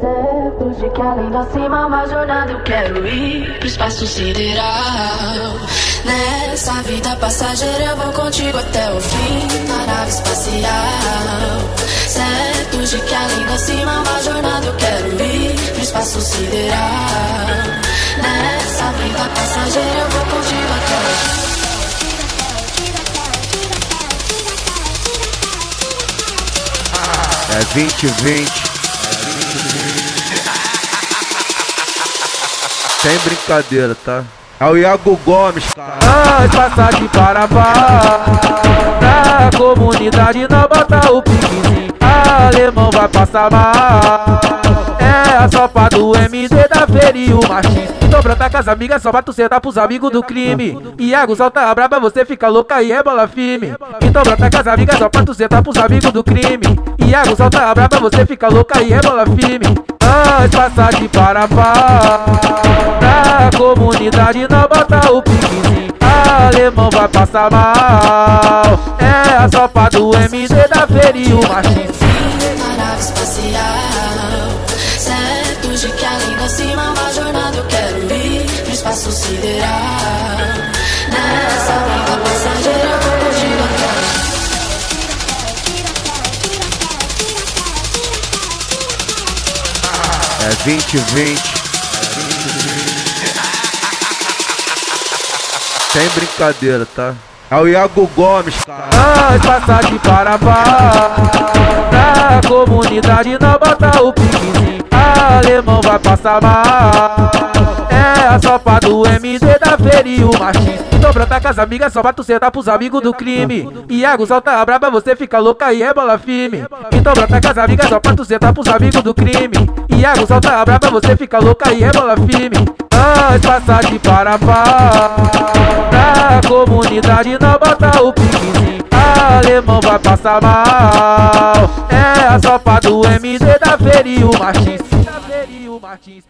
Certo de que além da cima, uma jornada eu quero ir pro espaço sideral. Nessa vida passageira eu vou contigo até o fim na nave espacial. Certo de que além da cima, uma jornada eu quero ir pro espaço sideral. Nessa vida passageira eu vou É 2020. Sem brincadeira, tá? É o Iago Gomes, cara. Nós passar de Parabá Na comunidade não bota o piquezinho Alemão vai passar mal É a sopa do MD da feira e o machismo Então brota com as amigas só pra tu sentar pros amigos do crime. Iago solta a braba, você fica louca e é bola firme. Então brota com as amigas só pra tu sentar pros amigos do crime. Iago solta a braba, você fica louca e é bola firme. Nós passar de Parabá Na comunidade não bota o piquezinho. Alemão vai passar mal. É a sopa do MD da feira e o nave espacial. Cima, uma jornada eu quero ir pro espaço sideral. Nessa vida passageira eu vou até o É 2020. Sem brincadeira, tá? É o Iago Gomes, cara. Nós passar de Parabá Na comunidade não vai passar mal. É a sopa do MD da feira e o machismo brota com as amigas só pra tu sentar pros amigos do crime. Iago solta a braba, você fica louca e é bola firme. Então brota com as amigas só pra tu sentar pros amigos do crime. Iago solta a braba, você fica louca e é bola firme. Nós passar de Parabá Na comunidade não bota o piquezinho. Alemão vai passar mal. É a sopa do MD da feira e o machismo Martins